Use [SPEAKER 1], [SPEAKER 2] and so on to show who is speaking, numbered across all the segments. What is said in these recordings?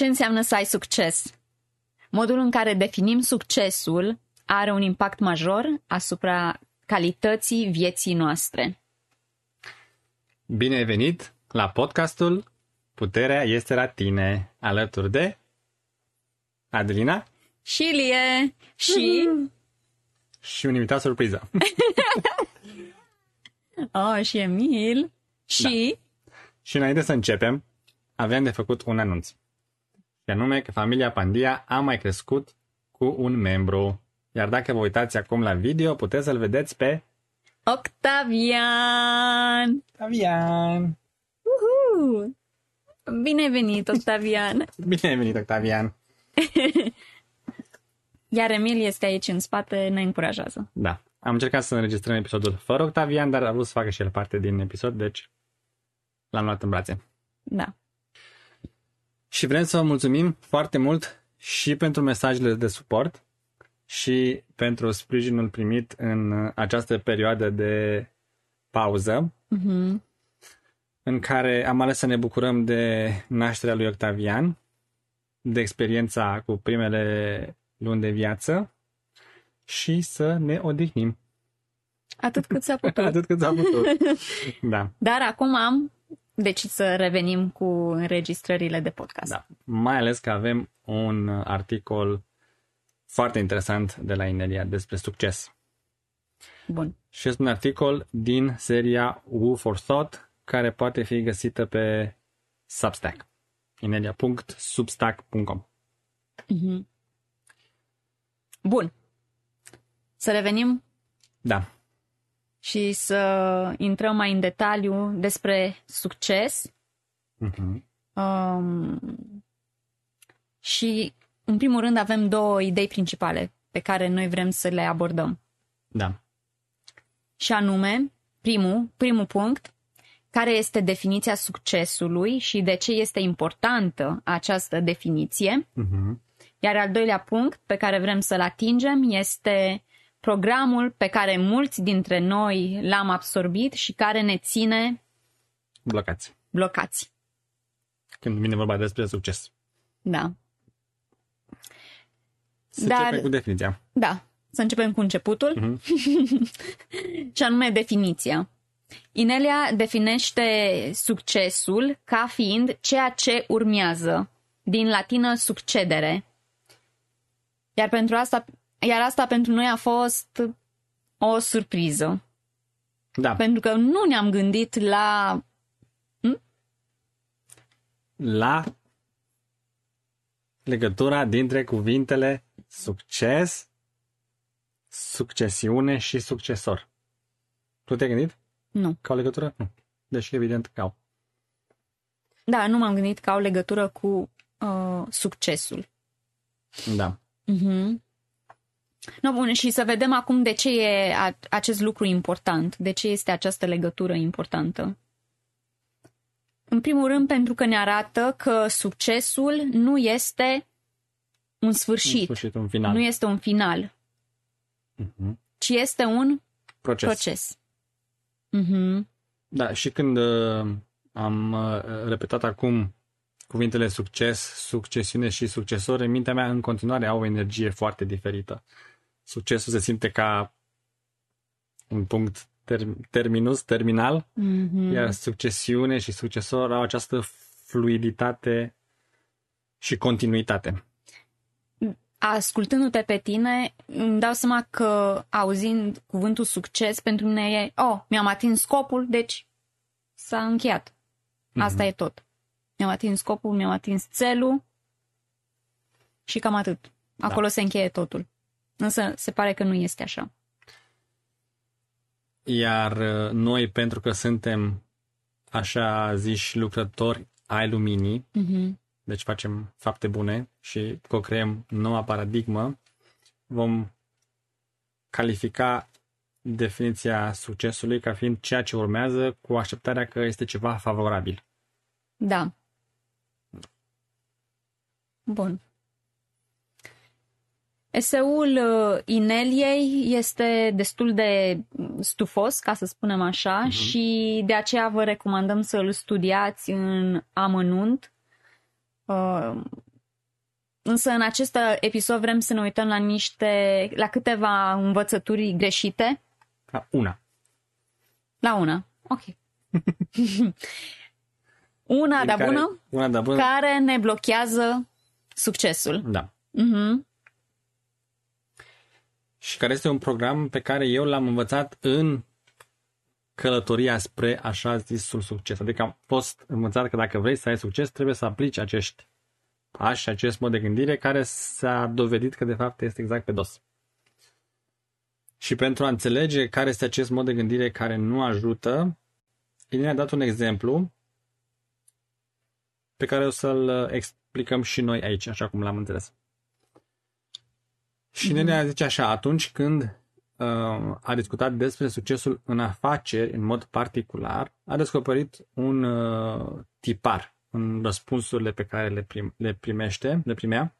[SPEAKER 1] Ce înseamnă să ai succes? Modul în care definim succesul are un impact major asupra calității vieții noastre.
[SPEAKER 2] Bine ai venit la podcastul Puterea este la tine, alături de Adelina
[SPEAKER 1] Și Lie și...
[SPEAKER 2] și un invitat surpriză.
[SPEAKER 1] Oh, și Emil și...
[SPEAKER 2] și înainte să începem, aveam de făcut un anunț. Și anume că familia Pandia a mai crescut cu un membru. Iar dacă vă uitați acum la video, puteți să-l vedeți pe
[SPEAKER 1] Octavian!
[SPEAKER 2] Octavian.
[SPEAKER 1] Uhu! Bine ai venit, Octavian!
[SPEAKER 2] Bine ai venit, Octavian.
[SPEAKER 1] Iar Emil este aici în spate, ne încurajează.
[SPEAKER 2] Da. Am încercat să înregistrăm episodul fără Octavian, dar a vrut să facă și el parte din episod, deci l-am luat în brațe.
[SPEAKER 1] Da.
[SPEAKER 2] Și vrem să vă mulțumim foarte mult și pentru mesajele de suport și pentru sprijinul primit în această perioadă de pauză,
[SPEAKER 1] Mhm.
[SPEAKER 2] în care am ales să ne bucurăm de nașterea lui Octavian, de experiența cu primele luni de viață și să ne odihnim.
[SPEAKER 1] Atât cât s-a putut.
[SPEAKER 2] Atât cât s-a putut. Da,
[SPEAKER 1] Dar acum am decis să revenim cu înregistrările de podcast.
[SPEAKER 2] da. Mai ales că avem un articol foarte interesant de la Inelia despre succes.
[SPEAKER 1] Bun.
[SPEAKER 2] Și este un articol din seria Woo for Thought, care poate fi găsită pe Substack. inelia.substack.com
[SPEAKER 1] Mhm. Bun. Să revenim
[SPEAKER 2] Da,
[SPEAKER 1] și să intrăm mai în detaliu despre succes.
[SPEAKER 2] Mhm.
[SPEAKER 1] Um, și, în primul rând, avem două idei principale pe care noi vrem să le abordăm.
[SPEAKER 2] da,
[SPEAKER 1] Și anume, primul, primul punct, care este definiția succesului și de ce este importantă această definiție.
[SPEAKER 2] Mhm.
[SPEAKER 1] Iar al doilea punct pe care vrem să-l atingem este programul pe care mulți dintre noi l-am absorbit și care ne ține
[SPEAKER 2] blocați.
[SPEAKER 1] blocați.
[SPEAKER 2] Când vine vorba despre succes.
[SPEAKER 1] Da.
[SPEAKER 2] Să
[SPEAKER 1] Dar-
[SPEAKER 2] începem cu definiția.
[SPEAKER 1] Da. Să începem cu începutul.
[SPEAKER 2] Mhm.
[SPEAKER 1] și anume definiția. Inelia definește succesul ca fiind ceea ce urmează, din latină succedere. Iar pentru asta, iar asta pentru noi a fost o surpriză.
[SPEAKER 2] Da,
[SPEAKER 1] Pentru că nu ne-am gândit la
[SPEAKER 2] la legătura dintre cuvintele succes, succesiune și succesor. Tu te-ai gândit
[SPEAKER 1] nu.
[SPEAKER 2] ca o legătură? Nu. Deci evident că au.
[SPEAKER 1] Da, nu m-am gândit că au legătură cu uh, succesul.
[SPEAKER 2] Da.
[SPEAKER 1] Mhm. No, bun, și să vedem acum de ce e a, acest lucru important, de ce este această legătură importantă. În primul rând, pentru că ne arată că succesul nu este un sfârșit,
[SPEAKER 2] În sfârșit, un final.
[SPEAKER 1] nu este un final,
[SPEAKER 2] Mhm.
[SPEAKER 1] ci este un
[SPEAKER 2] Proces.
[SPEAKER 1] proces. Mhm.
[SPEAKER 2] Da, și când uh, am uh, repetat acum cuvintele succes, succesiune și succesor, în mintea mea în continuare au o energie foarte diferită. Succesul se simte ca un punct ter- terminus, terminal,
[SPEAKER 1] Mhm.
[SPEAKER 2] iar succesiune și succesor au această fluiditate și continuitate.
[SPEAKER 1] Ascultându-te pe tine, îmi dau seama că auzind cuvântul succes pentru mine e, oh, mi-am atins scopul, deci s-a încheiat. Asta e tot. Mi-am atins scopul, mi-am atins țelul și cam atât. Acolo se încheie totul. Însă se pare că nu este așa.
[SPEAKER 2] Iar uh, noi, pentru că suntem așa ziși lucrători ai luminii,
[SPEAKER 1] Mhm.
[SPEAKER 2] deci facem fapte bune și co-creăm noua paradigmă, vom califica definiția succesului ca fiind ceea ce urmează cu așteptarea că este ceva favorabil.
[SPEAKER 1] Da. Bun. Eseul uh, Ineliei este destul de stufos, ca să spunem așa,
[SPEAKER 2] Mhm.
[SPEAKER 1] și de aceea vă recomandăm să îl studiați în amănunt. Uh, însă în acest episod vrem să ne uităm la niște, la câteva învățături greșite.
[SPEAKER 2] La una.
[SPEAKER 1] La una. Ok. una da bună,
[SPEAKER 2] una da bună
[SPEAKER 1] care ne blochează succesul.
[SPEAKER 2] Da.
[SPEAKER 1] Mhm.
[SPEAKER 2] Și care este un program pe care eu l-am învățat în călătoria spre așa zisul succes. Adică am fost învățat că dacă vrei să ai succes, trebuie să aplici acești pași, acest mod de gândire care s-a dovedit că de fapt este exact pe dos. Și pentru a înțelege care este acest mod de gândire care nu ajută, Irina a dat un exemplu pe care o să-l explicăm și noi aici, așa cum l-am înțeles. Și mm-hmm. Nenea zice așa, atunci când uh, a discutat despre succesul în afaceri, în mod particular, a descoperit un uh, tipar în răspunsurile pe care le, prim, le primește, le primea.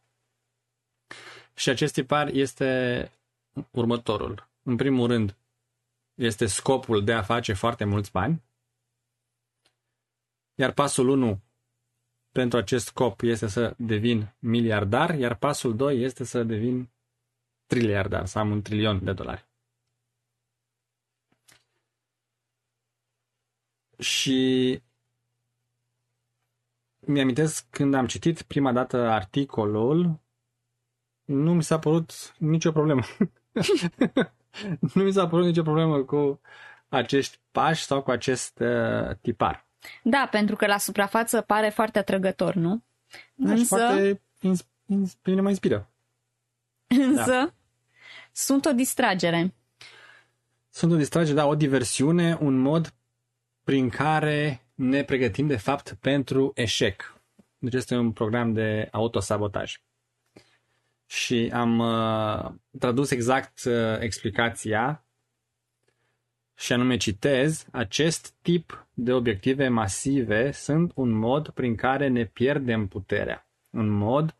[SPEAKER 2] Și acest tipar este următorul. În primul rând, este scopul de a face foarte mulți bani. Iar pasul 1 pentru acest scop este să devin miliardar, iar pasul 2 este să devin triliardar, să am un trilion de dolari. Și mi-amintesc când am citit prima dată articolul, nu mi s-a părut nicio problemă. nu mi s-a părut nicio problemă cu acești pași sau cu acest uh, tipar.
[SPEAKER 1] Da, pentru că la suprafață pare foarte atrăgător, nu?
[SPEAKER 2] Da, Însă... Și foarte ins- ins- pe mine mă inspiră.
[SPEAKER 1] Însă da. Sunt o distragere.
[SPEAKER 2] Sunt o distragere, da, o diversiune, un mod prin care ne pregătim de fapt pentru eșec. Deci este un program de autosabotaj. Și am uh, tradus exact uh, explicația și anume citez, acest tip de obiective masive sunt un mod prin care ne pierdem puterea, un mod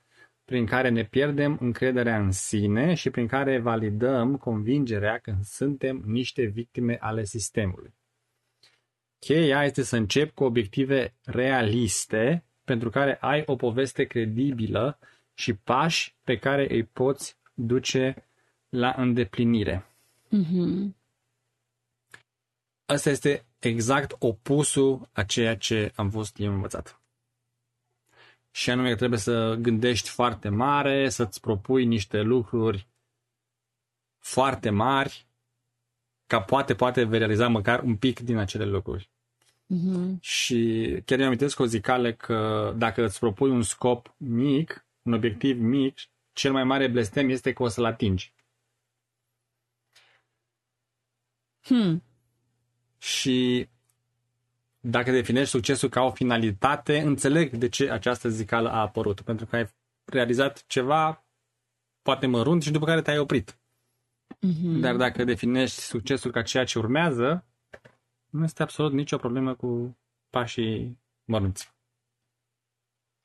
[SPEAKER 2] prin care ne pierdem încrederea în sine și prin care validăm convingerea că suntem niște victime ale sistemului. Cheia este să începi cu obiective realiste pentru care ai o poveste credibilă și pași pe care îi poți duce la îndeplinire.
[SPEAKER 1] Mm-hmm.
[SPEAKER 2] Asta este exact opusul a ceea ce am fost eu învățat. Și anume că trebuie să gândești foarte mare, să-ți propui niște lucruri foarte mari, ca poate, poate vei realiza măcar un pic din acele lucruri.
[SPEAKER 1] Mm-hmm.
[SPEAKER 2] Și chiar mi amintesc o zicală că dacă îți propui un scop mic, un obiectiv mic, cel mai mare blestem este că o să-l atingi.
[SPEAKER 1] Hmm.
[SPEAKER 2] Și dacă definești succesul ca o finalitate, înțeleg de ce această zicală a apărut. Pentru că ai realizat ceva poate mărunt și după care te-ai oprit.
[SPEAKER 1] Mm-hmm.
[SPEAKER 2] Dar dacă definești succesul ca ceea ce urmează, nu este absolut nicio problemă cu pașii mărunți.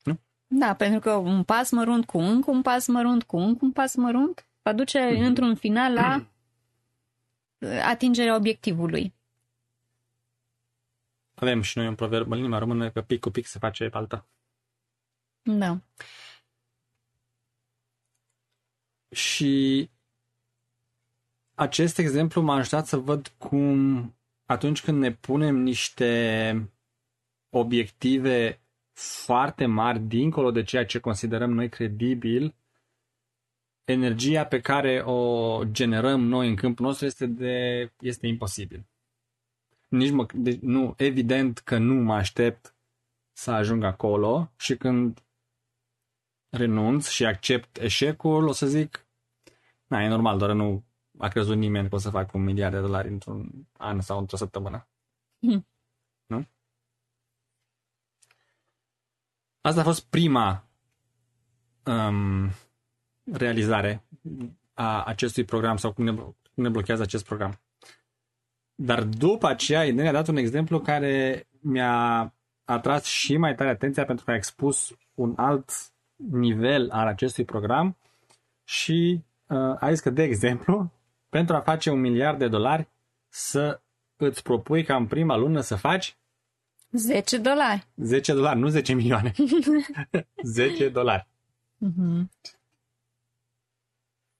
[SPEAKER 2] Nu?
[SPEAKER 1] Da, pentru că un pas mărunt cu încă un pas mărunt cu încă un pas mărunt va duce mm-hmm. într-un final la atingerea obiectivului.
[SPEAKER 2] Avem și noi un proverb în limba română că pic cu pic se face palta.
[SPEAKER 1] Da.
[SPEAKER 2] Și acest exemplu m-a ajutat să văd cum atunci când ne punem niște obiective foarte mari dincolo de ceea ce considerăm noi credibil, energia pe care o generăm noi în câmpul nostru este, de, este imposibil. Nici mă, de, nu, evident că nu mă aștept să ajung acolo și când renunț și accept eșecul, o să zic, na, e normal, doar nu a crezut nimeni că o să fac un miliard de dolari într-un an sau într-o săptămână.
[SPEAKER 1] Hmm.
[SPEAKER 2] Nu? Asta a fost prima um, realizare a acestui program sau cum ne, cum ne blochează acest program. Dar după aceea, ne a dat un exemplu care mi-a atras și mai tare atenția pentru că a expus un alt nivel al acestui program și uh, a zis că, de exemplu, pentru a face un miliard de dolari să îți propui ca în prima lună să faci
[SPEAKER 1] 10 dolari.
[SPEAKER 2] 10 dolari, nu 10 milioane. 10 dolari.
[SPEAKER 1] Mhm.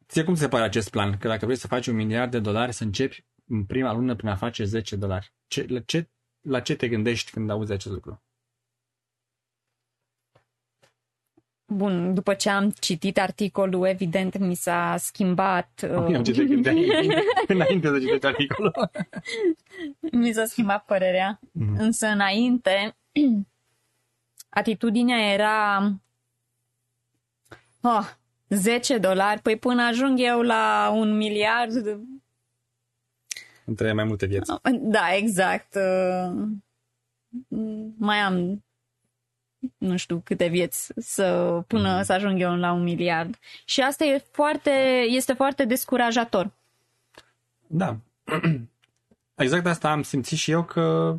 [SPEAKER 2] Ție cum se pare acest plan? Că dacă vrei să faci un miliard de dolari, să începi în prima lună prin a face 10 dolari. Ce, la, ce, la ce te gândești când auzi acest lucru?
[SPEAKER 1] Bun, după ce am citit articolul, evident mi s-a schimbat... uh,
[SPEAKER 2] Eu ce te gândeai înainte să citești articolul.
[SPEAKER 1] mi s-a schimbat părerea.
[SPEAKER 2] Mhm.
[SPEAKER 1] Însă înainte, atitudinea era... Oh, 10 dolari, păi până ajung eu la un miliard...
[SPEAKER 2] Între mai multe vieți.
[SPEAKER 1] Da, exact. uh, Mai am nu știu câte vieți să până să ajung eu la un miliard. Și asta e foarte, este foarte descurajator.
[SPEAKER 2] Da. Exact asta am simțit și eu că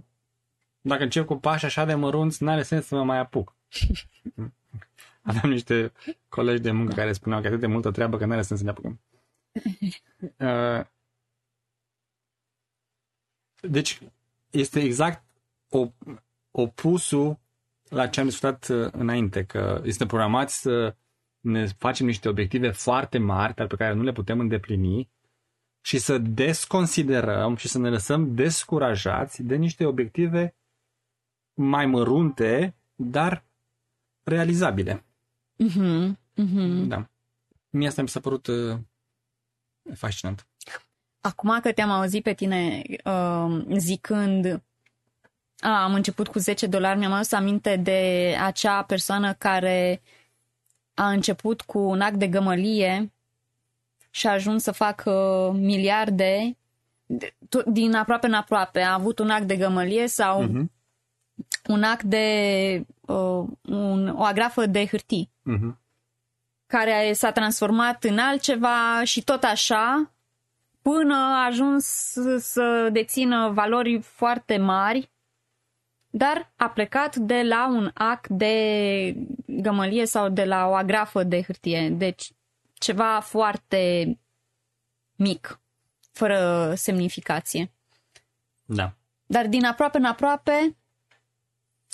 [SPEAKER 2] dacă încep cu pași așa de mărunți, n-are sens să mă mai apuc. Aveam niște colegi de muncă care spuneau că e atât de multă treabă că n-are sens să ne apucăm. Uh, Deci, este exact op- opusul la ce am discutat uh, înainte, că este programat să ne facem niște obiective foarte mari pe care nu le putem îndeplini și să desconsiderăm și să ne lăsăm descurajați de niște obiective mai mărunte, dar realizabile.
[SPEAKER 1] Mhm, mhm.
[SPEAKER 2] Da. Mie asta mi s-a părut uh, fascinant.
[SPEAKER 1] Acum că te-am auzit pe tine uh, zicând a, am început cu 10 dolari, mi-am adus aminte de acea persoană care a început cu un act de gămălie și a ajuns să facă miliarde de- tot- din aproape în aproape. A avut un act de gămălie sau
[SPEAKER 2] Mhm.
[SPEAKER 1] un act de uh, un, o agrafă de hârtii
[SPEAKER 2] Mhm.
[SPEAKER 1] care s-a transformat în altceva și tot așa până a ajuns să- să dețină valori foarte mari, dar a plecat de la un act de gămălie sau de la o agrafă de hârtie. Deci ceva foarte mic, fără semnificație.
[SPEAKER 2] Da.
[SPEAKER 1] Dar din aproape în aproape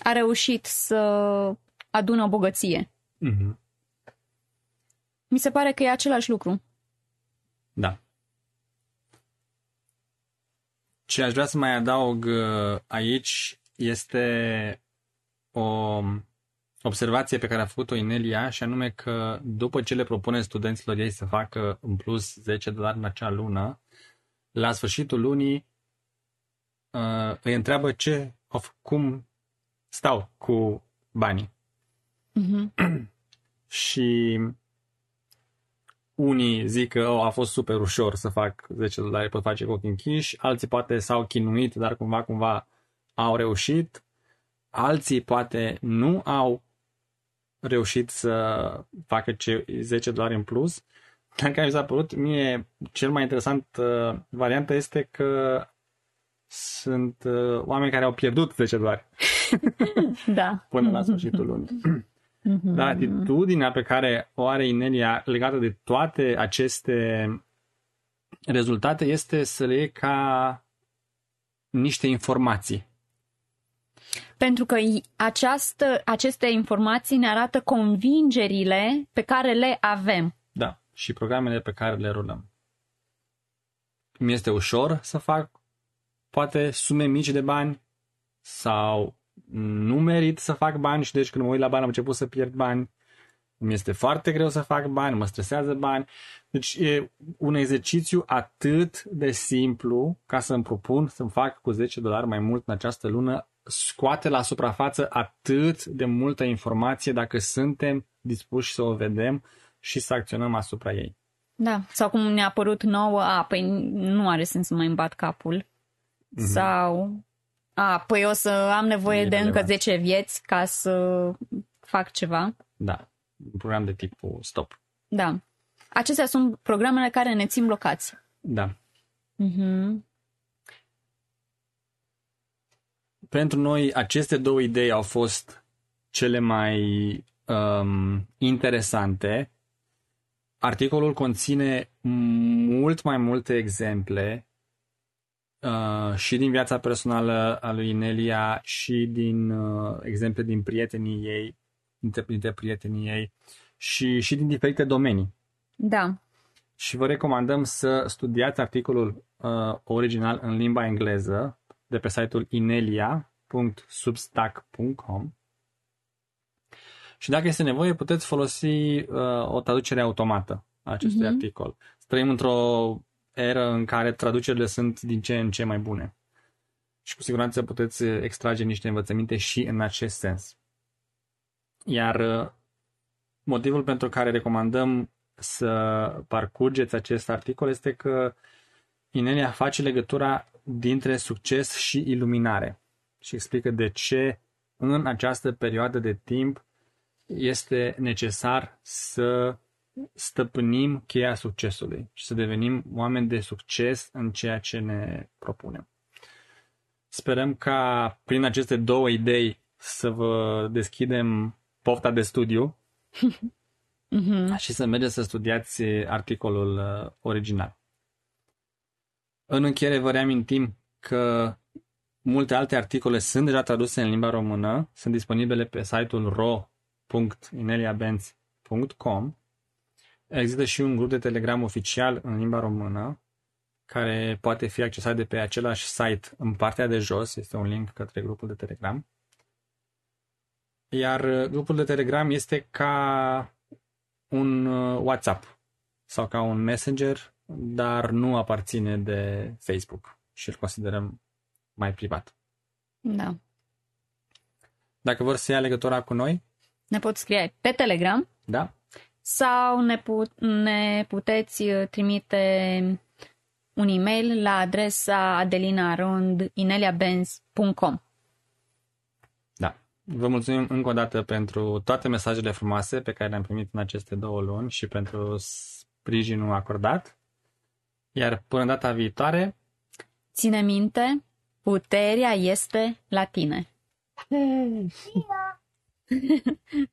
[SPEAKER 1] a reușit să adună o bogăție.
[SPEAKER 2] Mhm.
[SPEAKER 1] Mi se pare că e același lucru.
[SPEAKER 2] Da. Ce aș vrea să mai adaug uh, aici este o observație pe care a făcut-o Inelia și anume că după ce le propune studenților ei să facă în plus 10 dolari în acea lună, la sfârșitul lunii uh, îi întreabă ce, of, cum stau cu banii.
[SPEAKER 1] Mhm.
[SPEAKER 2] Și unii zic că oh, a fost super ușor să fac 10 dolari, pot face cu ochii închiși, alții poate s-au chinuit, dar cumva, cumva au reușit, alții poate nu au reușit să facă ce 10 dolari în plus. Dar care mi s-a părut mie cel mai interesant uh, variantă este că sunt uh, oameni care au pierdut 10 dolari
[SPEAKER 1] Da.
[SPEAKER 2] până la sfârșitul lunii.
[SPEAKER 1] Mhm.
[SPEAKER 2] Dar atitudinea pe care o are Inelia legată de toate aceste rezultate este să le iei ca niște informații.
[SPEAKER 1] Pentru că i- această, aceste informații ne arată convingerile pe care le avem.
[SPEAKER 2] Da. Și programele pe care le rulăm. Mi este ușor să fac poate sume mici de bani sau nu merit să fac bani și deci când mă uit la bani am început să pierd bani. Mi este foarte greu să fac bani, mă stresează bani. Deci e un exercițiu atât de simplu ca să-mi propun să-mi fac cu 10 dolari mai mult în această lună, scoate la suprafață atât de multă informație dacă suntem dispuși să o vedem și să acționăm asupra ei.
[SPEAKER 1] Da. Sau cum ne-a părut nouă, a, păi nu are sens să mai îmi bat capul.
[SPEAKER 2] Mhm.
[SPEAKER 1] Sau, a, păi o să am nevoie
[SPEAKER 2] E
[SPEAKER 1] de încă
[SPEAKER 2] relevant.
[SPEAKER 1] 10 vieți ca să fac ceva.
[SPEAKER 2] Da, un program de tipul stop.
[SPEAKER 1] Da. Acestea sunt programele care ne țin blocați.
[SPEAKER 2] Da.
[SPEAKER 1] Mhm.
[SPEAKER 2] Pentru noi, aceste două idei au fost cele mai um, interesante. Articolul conține mult mai multe exemple uh, și din viața personală a lui Nelia și din uh, exemple din prietenii ei dintre, dintre prietenii ei și, și din diferite domenii.
[SPEAKER 1] Da.
[SPEAKER 2] Și vă recomandăm să studiați articolul uh, original în limba engleză de pe site-ul inelia.substack.com și dacă este nevoie, puteți folosi uh, o traducere automată a acestui uh-huh. articol. Trăim într-o eră în care traducerile sunt din ce în ce mai bune. Și cu siguranță puteți extrage niște învățăminte și în acest sens. Iar uh, motivul pentru care recomandăm să parcurgeți acest articol este că Inelia face legătura dintre succes și iluminare și explică de ce în această perioadă de timp este necesar să stăpânim cheia succesului și să devenim oameni de succes în ceea ce ne propunem. Sperăm ca prin aceste două idei să vă deschidem pofta de studiu mm-hmm. și să mergeți să studiați articolul uh, original. În încheiere vă reamintim că multe alte articole sunt deja traduse în limba română, sunt disponibile pe site-ul ro.ineliabenz.com Există și un grup de Telegram oficial în limba română care poate fi accesat de pe același site în partea de jos, este un link către grupul de Telegram. Iar uh, grupul de Telegram este ca un uh, WhatsApp sau ca un Messenger, dar nu aparține de Facebook și îl considerăm mai privat.
[SPEAKER 1] Da.
[SPEAKER 2] Dacă vor să ia legătura cu noi,
[SPEAKER 1] ne pot scrie pe Telegram.
[SPEAKER 2] Da.
[SPEAKER 1] Sau ne, put- ne puteți uh, trimite un e-mail la adresa adelinarondineliabenz.com
[SPEAKER 2] Da. Vă mulțumim încă o dată pentru toate mesajele frumoase pe care le-am primit în aceste două luni și pentru sprijinul acordat. Iar până data viitoare...
[SPEAKER 1] Ține minte, puterea este la tine.